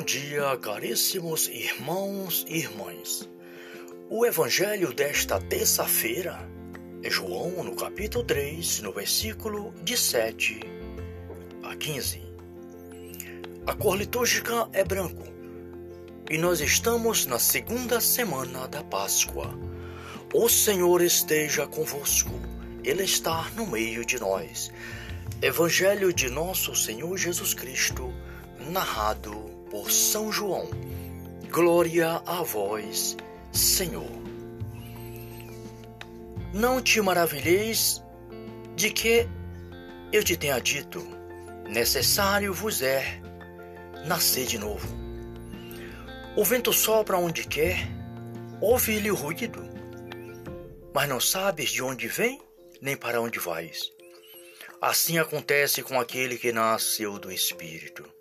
Bom dia, caríssimos irmãos e irmãs. O evangelho desta terça-feira é João, no capítulo 3, no versículo de 7 a 15. A cor litúrgica é branco e nós estamos na segunda semana da Páscoa. O Senhor esteja convosco, Ele está no meio de nós. Evangelho de nosso Senhor Jesus Cristo, narrado por São João. Glória a vós, Senhor. Não te maravilheis de que eu te tenha dito, necessário vos é nascer de novo. O vento sopra onde quer, ouve-lhe o ruído, mas não sabes de onde vem nem para onde vais. Assim acontece com aquele que nasceu do Espírito.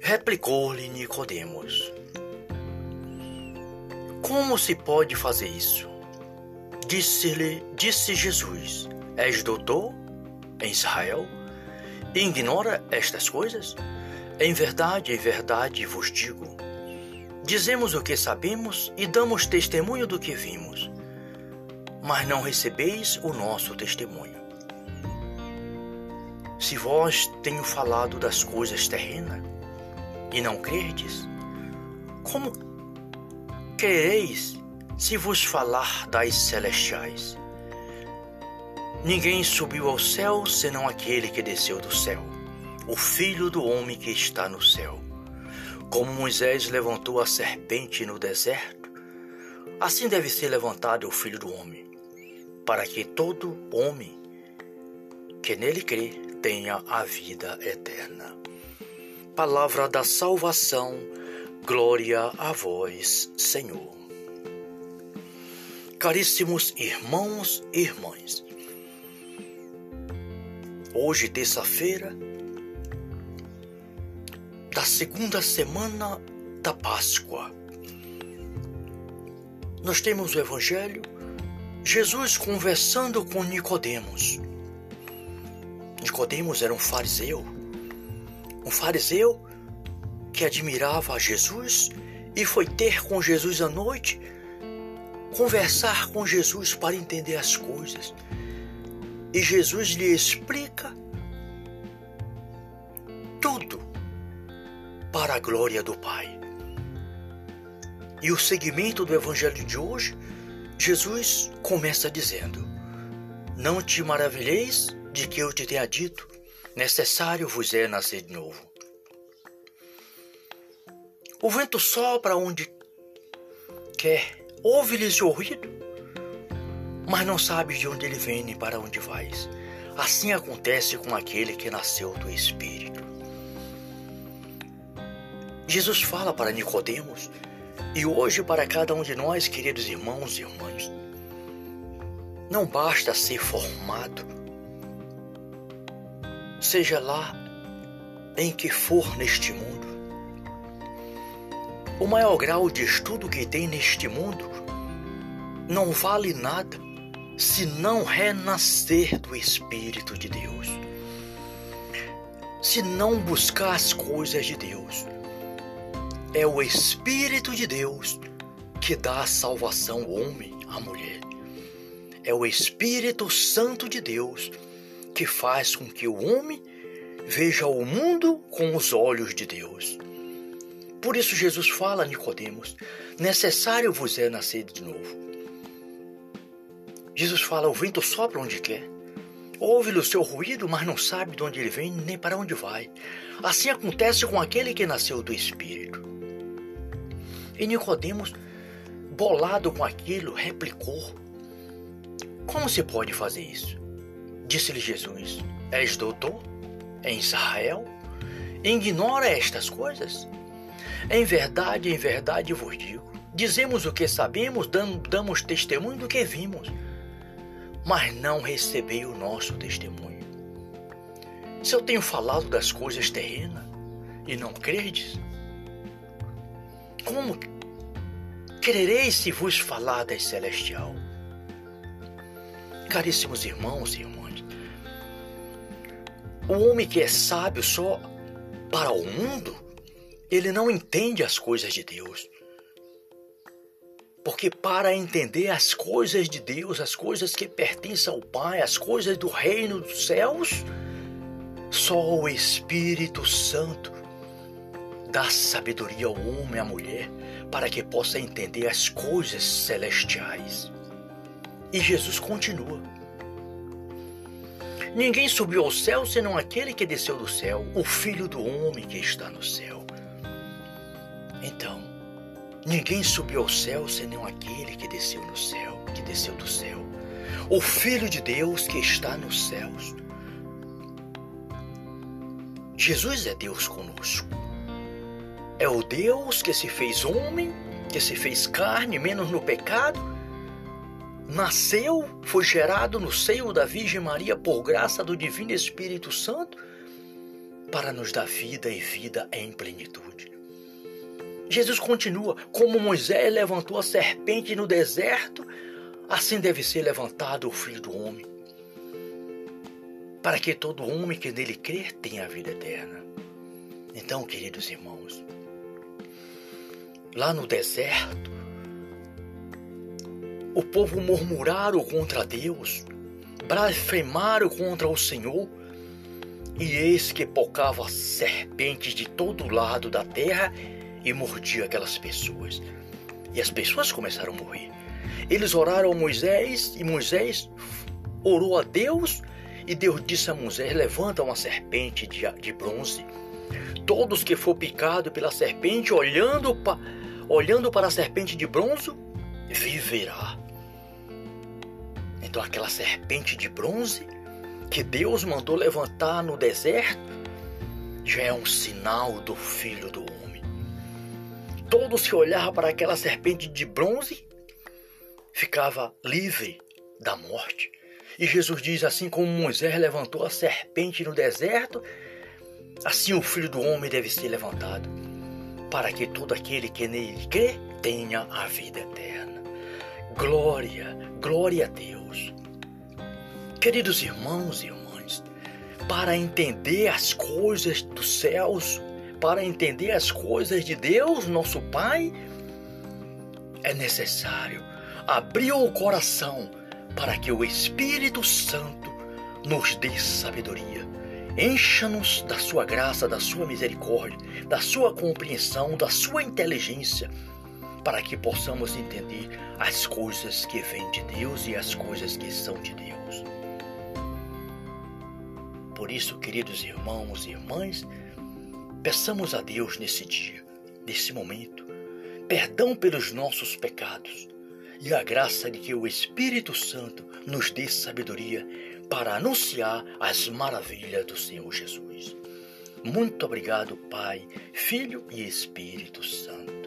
Replicou-lhe Nicodemos: Como se pode fazer isso? Disse-lhe, disse Jesus: És doutor em Israel e ignora estas coisas? Em verdade, em verdade vos digo: dizemos o que sabemos e damos testemunho do que vimos, mas não recebeis o nosso testemunho. Se vós tenho falado das coisas terrenas e não crerdes, como quereis se vos falar das celestiais? Ninguém subiu ao céu senão aquele que desceu do céu, o Filho do homem que está no céu. Como Moisés levantou a serpente no deserto, assim deve ser levantado o Filho do homem, para que todo homem que nele crê tenha a vida eterna. Palavra da salvação, glória a vós, Senhor. Caríssimos irmãos e irmãs, hoje, terça-feira, da segunda semana da Páscoa, nós temos o Evangelho, Jesus conversando com Nicodemos. Nicodemos era um fariseu, um fariseu que admirava Jesus e foi ter com Jesus à noite conversar com Jesus para entender as coisas. E Jesus lhe explica tudo para a glória do Pai. E o segmento do evangelho de hoje, Jesus começa dizendo: Não te maravilheis de que eu te tenha dito, necessário vos é nascer de novo. O vento sopra onde quer ouve-lhes o ruído, mas não sabes de onde ele vem nem para onde vais. Assim acontece com aquele que nasceu do Espírito. Jesus fala para Nicodemos e hoje para cada um de nós, queridos irmãos e irmãs. Não basta ser formado, seja lá em que for neste mundo. O maior grau de estudo que tem neste mundo não vale nada se não renascer do Espírito de Deus. Se não buscar as coisas de Deus. É o Espírito de Deus que dá a salvação ao homem, à mulher. É o Espírito Santo de Deus que faz com que o homem veja o mundo com os olhos de Deus. Por isso Jesus fala a Nicodemos: necessário vos é nascer de novo. Jesus fala: o vento sopra onde quer. Ouve-lhe o seu ruído, mas não sabe de onde ele vem nem para onde vai. Assim acontece com aquele que nasceu do Espírito. E Nicodemos, bolado com aquilo, replicou: Como se pode fazer isso? Disse-lhe Jesus: És doutor em Israel? Ignora estas coisas? Em verdade, em verdade vos digo: dizemos o que sabemos, damos testemunho do que vimos, mas não recebei o nosso testemunho. Se eu tenho falado das coisas terrenas e não credes, como crereis se vos falar das celestial? Caríssimos irmãos e irmãs, o homem que é sábio só para o mundo ele não entende as coisas de Deus. Porque para entender as coisas de Deus, as coisas que pertencem ao Pai, as coisas do reino dos céus, só o Espírito Santo dá sabedoria ao homem e à mulher para que possa entender as coisas celestiais. E Jesus continua. Ninguém subiu ao céu senão aquele que desceu do céu, o Filho do homem que está no céu. Então, ninguém subiu ao céu senão aquele que desceu no céu, que desceu do céu. O Filho de Deus que está nos céus. Jesus é Deus conosco. É o Deus que se fez homem, que se fez carne, menos no pecado. Nasceu, foi gerado no seio da Virgem Maria por graça do Divino Espírito Santo para nos dar vida e vida em plenitude. Jesus continua: como Moisés levantou a serpente no deserto, assim deve ser levantado o Filho do Homem, para que todo homem que nele crer tenha a vida eterna. Então, queridos irmãos, lá no deserto, o povo murmuraram contra Deus, blasfemaram contra o Senhor, e eis que pocava serpentes de todo lado da terra e mordia aquelas pessoas. E as pessoas começaram a morrer. Eles oraram a Moisés e Moisés orou a Deus e Deus disse a Moisés: Levanta uma serpente de, de bronze. Todos que for picado pela serpente, olhando, pa, olhando para a serpente de bronze, viverá. Então, aquela serpente de bronze que Deus mandou levantar no deserto já é um sinal do Filho do Homem todo se olhava para aquela serpente de bronze, ficava livre da morte. E Jesus diz: assim como Moisés levantou a serpente no deserto, assim o filho do homem deve ser levantado, para que todo aquele que nele crê tenha a vida eterna. Glória, glória a Deus. Queridos irmãos e irmãs, para entender as coisas dos céus, para entender as coisas de Deus, nosso Pai, é necessário abrir o coração para que o Espírito Santo nos dê sabedoria. Encha-nos da sua graça, da sua misericórdia, da sua compreensão, da sua inteligência, para que possamos entender as coisas que vêm de Deus e as coisas que são de Deus. Por isso, queridos irmãos e irmãs, Peçamos a Deus nesse dia, nesse momento, perdão pelos nossos pecados e a graça de que o Espírito Santo nos dê sabedoria para anunciar as maravilhas do Senhor Jesus. Muito obrigado, Pai, Filho e Espírito Santo.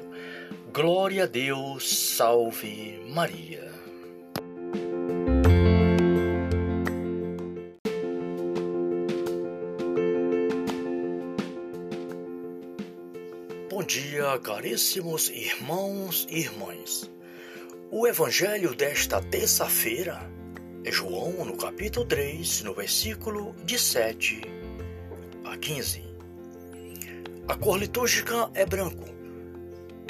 Glória a Deus, salve Maria. dia, caríssimos irmãos e irmãs. O evangelho desta terça-feira é João, no capítulo 3, no versículo de 7 a 15. A cor litúrgica é branco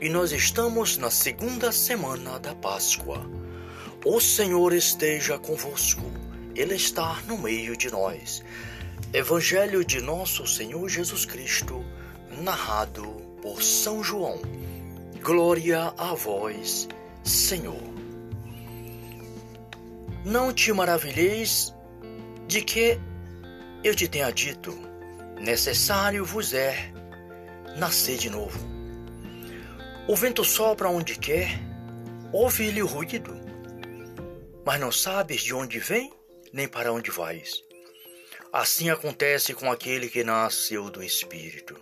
e nós estamos na segunda semana da Páscoa. O Senhor esteja convosco, Ele está no meio de nós. Evangelho de nosso Senhor Jesus Cristo, narrado por São João. Glória a vós, Senhor. Não te maravilheis de que eu te tenha dito, necessário vos é nascer de novo. O vento sopra onde quer, ouve-lhe o ruído, mas não sabes de onde vem nem para onde vais. Assim acontece com aquele que nasceu do Espírito.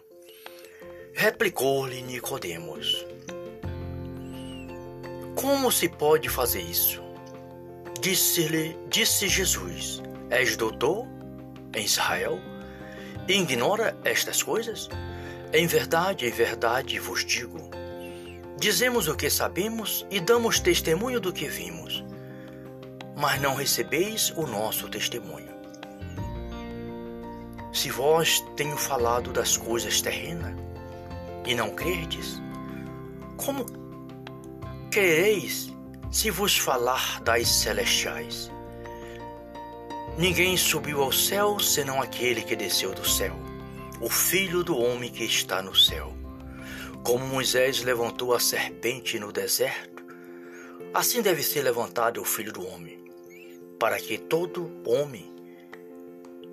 Replicou-lhe Nicodemos: Como se pode fazer isso? Disse-lhe, disse Jesus: És doutor em Israel e ignora estas coisas? Em verdade, em verdade vos digo: dizemos o que sabemos e damos testemunho do que vimos, mas não recebeis o nosso testemunho. Se vós tenho falado das coisas terrenas, e não crerdes? Como quereis se vos falar das celestiais? Ninguém subiu ao céu senão aquele que desceu do céu, o Filho do homem que está no céu. Como Moisés levantou a serpente no deserto, assim deve ser levantado o Filho do homem, para que todo homem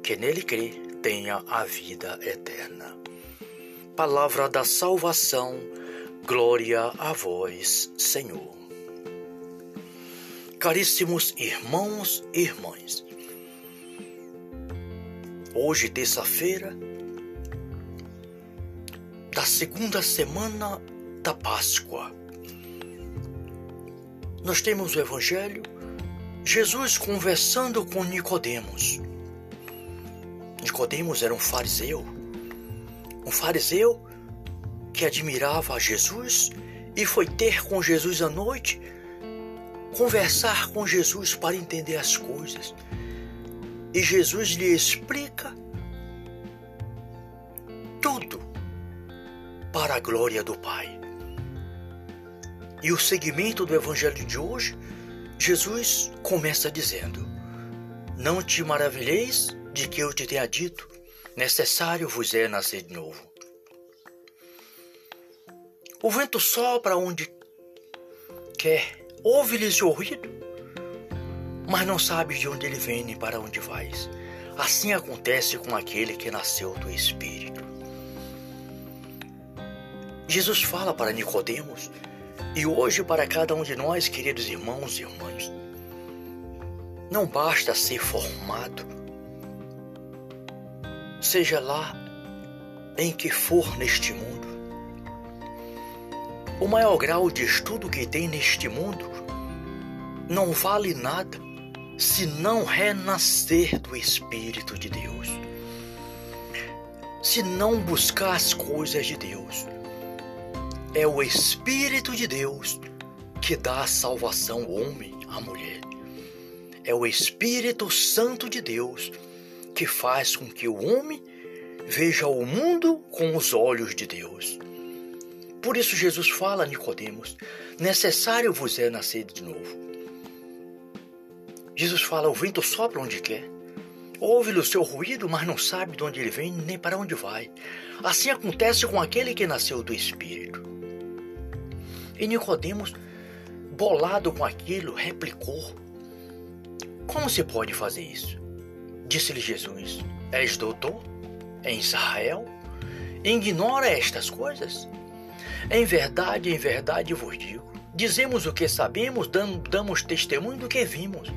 que nele crê tenha a vida eterna. Palavra da salvação, glória a vós, Senhor. Caríssimos irmãos e irmãs, hoje, terça-feira, da segunda semana da Páscoa. Nós temos o Evangelho, Jesus conversando com Nicodemos. Nicodemos era um fariseu, um fariseu que admirava Jesus e foi ter com Jesus à noite, conversar com Jesus para entender as coisas. E Jesus lhe explica tudo para a glória do Pai. E o segmento do Evangelho de hoje, Jesus começa dizendo: Não te maravilheis de que eu te tenha dito, necessário vos é nascer de novo. O vento sopra onde quer, ouve-lhes o ruído, mas não sabes de onde ele vem nem para onde vais. Assim acontece com aquele que nasceu do Espírito. Jesus fala para Nicodemos e hoje para cada um de nós, queridos irmãos e irmãs. Não basta ser formado, seja lá em que for neste mundo. O maior grau de estudo que tem neste mundo não vale nada se não renascer do Espírito de Deus, se não buscar as coisas de Deus é o Espírito de Deus que dá a salvação ao homem, à mulher. É o Espírito Santo de Deus que faz com que o homem veja o mundo com os olhos de Deus. Por isso Jesus fala a Nicodemos: necessário vos é nascer de novo. Jesus fala: o vento sopra onde quer. Ouve-lhe o seu ruído, mas não sabe de onde ele vem nem para onde vai. Assim acontece com aquele que nasceu do Espírito. E Nicodemos, bolado com aquilo, replicou: Como se pode fazer isso? Disse-lhe Jesus: És doutor em Israel? Ignora estas coisas? Em verdade, em verdade vos digo: dizemos o que sabemos, damos testemunho do que vimos,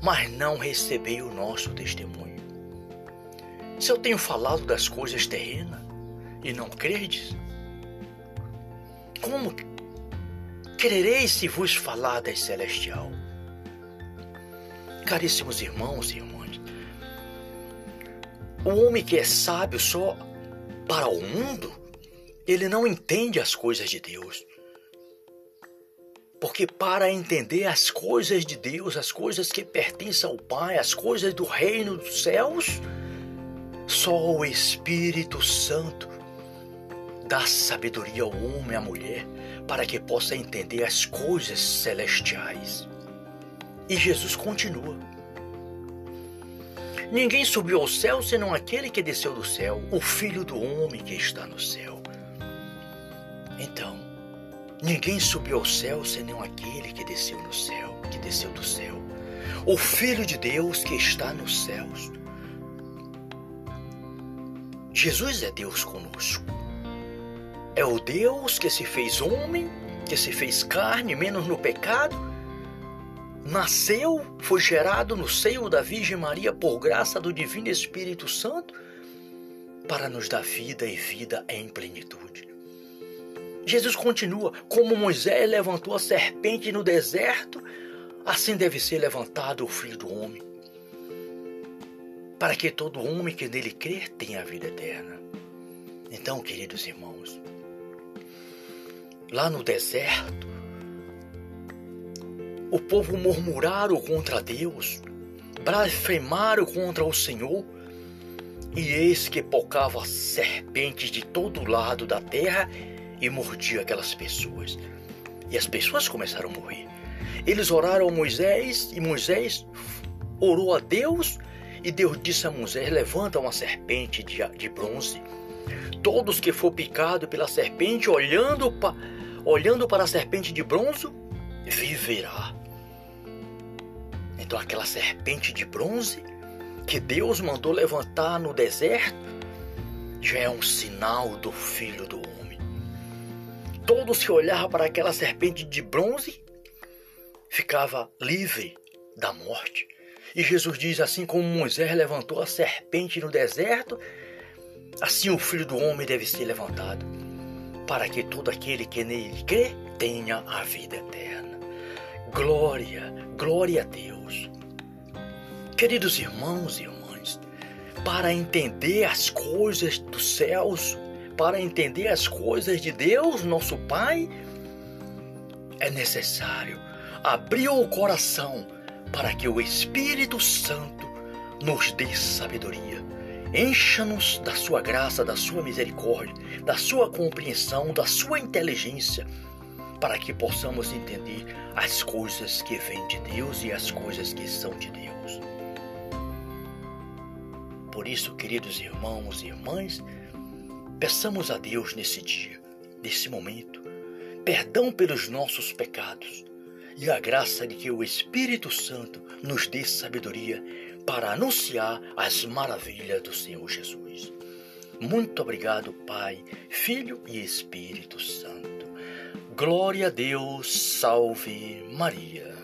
mas não recebei o nosso testemunho. Se eu tenho falado das coisas terrenas e não credes, como crereis se vos falar das celestial? Caríssimos irmãos e irmãs, o homem que é sábio só para o mundo, ele não entende as coisas de Deus. Porque para entender as coisas de Deus, as coisas que pertencem ao Pai, as coisas do reino dos céus, só o Espírito Santo dá sabedoria ao homem e à mulher para que possa entender as coisas celestiais. E Jesus continua. Ninguém subiu ao céu senão aquele que desceu do céu, o Filho do homem que está no céu. Então, ninguém subiu ao céu senão aquele que desceu no céu, que desceu do céu, o Filho de Deus que está nos céus. Jesus é Deus conosco. É o Deus que se fez homem, que se fez carne, menos no pecado. Nasceu, foi gerado no seio da Virgem Maria por graça do Divino Espírito Santo para nos dar vida e vida em plenitude. Jesus continua: como Moisés levantou a serpente no deserto, assim deve ser levantado o Filho do Homem, para que todo homem que nele crer tenha a vida eterna. Então, queridos irmãos, lá no deserto, o povo murmuraram contra Deus, blasfemaram contra o Senhor, E eis que pocava serpentes de todo lado da terra e mordia aquelas pessoas. E as pessoas começaram a morrer. Eles oraram a Moisés e Moisés orou a Deus e Deus disse a Moisés: Levanta uma serpente de, de bronze. Todos que for picado pela serpente, olhando, pa, olhando para a serpente de bronze, viverá. Então aquela serpente de bronze que Deus mandou levantar no deserto já é um sinal do Filho do Homem. Todos que olhavam para aquela serpente de bronze ficava livre da morte. E Jesus diz assim como Moisés levantou a serpente no deserto, assim o Filho do Homem deve ser levantado, para que todo aquele que nele crê tenha a vida eterna. Glória, glória a Deus. Queridos irmãos e irmãs, para entender as coisas dos céus, para entender as coisas de Deus, nosso Pai, é necessário abrir o coração para que o Espírito Santo nos dê sabedoria. Encha-nos da sua graça, da sua misericórdia, da sua compreensão, da sua inteligência, para que possamos entender as coisas que vêm de Deus e as coisas que são de Deus. Por isso, queridos irmãos e irmãs, peçamos a Deus nesse dia, nesse momento, perdão pelos nossos pecados e a graça de que o Espírito Santo nos dê sabedoria para anunciar as maravilhas do Senhor Jesus. Muito obrigado, Pai, Filho e Espírito Santo. Glória a Deus, salve Maria.